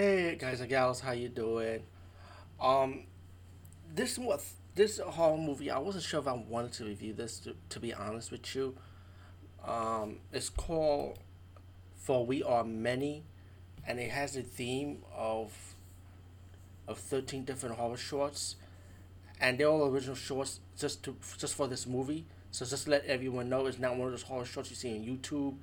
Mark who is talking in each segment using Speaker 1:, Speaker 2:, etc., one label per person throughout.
Speaker 1: Hey guys and gals, how you doing? Um, this was this horror movie. I wasn't sure if I wanted to review this. To, to be honest with you, um, it's called "For We Are Many," and it has a theme of of thirteen different horror shorts, and they're all original shorts just to just for this movie. So just let everyone know, it's not one of those horror shorts you see on YouTube,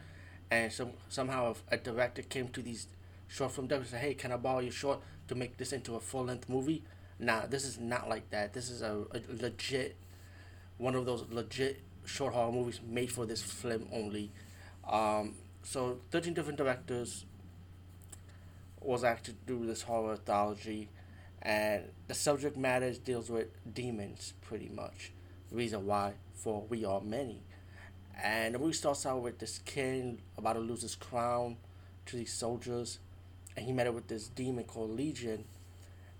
Speaker 1: and some somehow a director came to these short film directors and said, "Hey, can I borrow your short to make this into a full length movie?" Nah, this is not like that. This is a, a legit one of those legit short horror movies made for this film only. Um, so thirteen different directors was actually do this horror anthology, and the subject matter deals with demons pretty much. The reason why, for we are many, and the movie starts out with this king about to lose his crown to these soldiers, and he met up with this demon called Legion,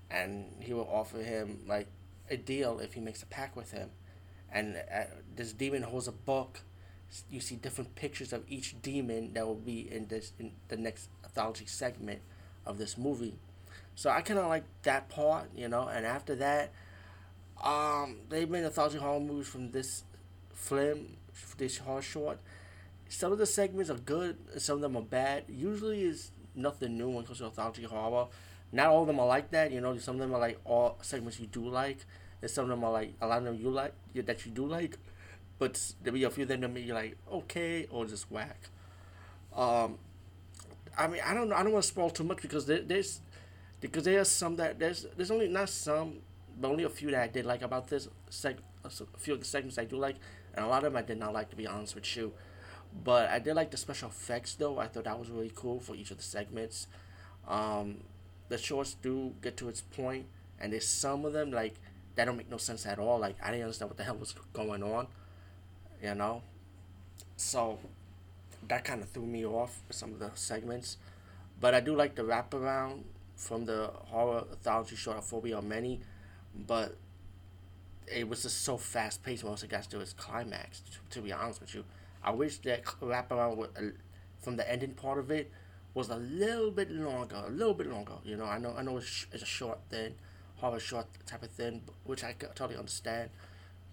Speaker 1: and he will offer him like a deal if he makes a pact with him, and uh, this demon holds a book. You see different pictures of each demon that will be in this in the next anthology segment of this movie. So I kind of like that part, you know. And after that, um, they made anthology horror movies from this film, this horror short. Some of the segments are good, some of them are bad. Usually, is nothing new when it comes to anthology horror. Not all of them are like that, you know. Some of them are like all segments you do like, and some of them are like a lot of them you like that you do like, but there be a few of them that make you like okay or just whack. Um, I mean, I don't know. I don't want to spoil too much because there, there's because there's some that there's there's only not some, but only a few that I did like about this seg. A few of the segments I do like, and a lot of them I did not like to be honest with you. But I did like the special effects though. I thought that was really cool for each of the segments. Um, the shorts do get to its point, and there's some of them like that don't make no sense at all. Like I didn't understand what the hell was going on, you know. So that kind of threw me off with some of the segments, but I do like the wraparound from the horror anthology short "For We Are Many," but it was just so fast paced once it got to its climax. To, to be honest with you, I wish that wraparound uh, from the ending part of it was a little bit longer, a little bit longer. You know, I know, I know it's, it's a short thing, horror short type of thing, which I totally understand,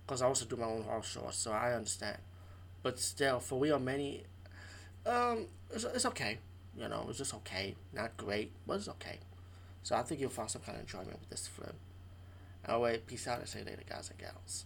Speaker 1: because I also do my own horror shorts, so I understand. But still, for we are many, um, it's, it's okay. You know, it's just okay, not great, but it's okay. So I think you'll find some kind of enjoyment with this film. Anyway, peace out and say later, guys and gals.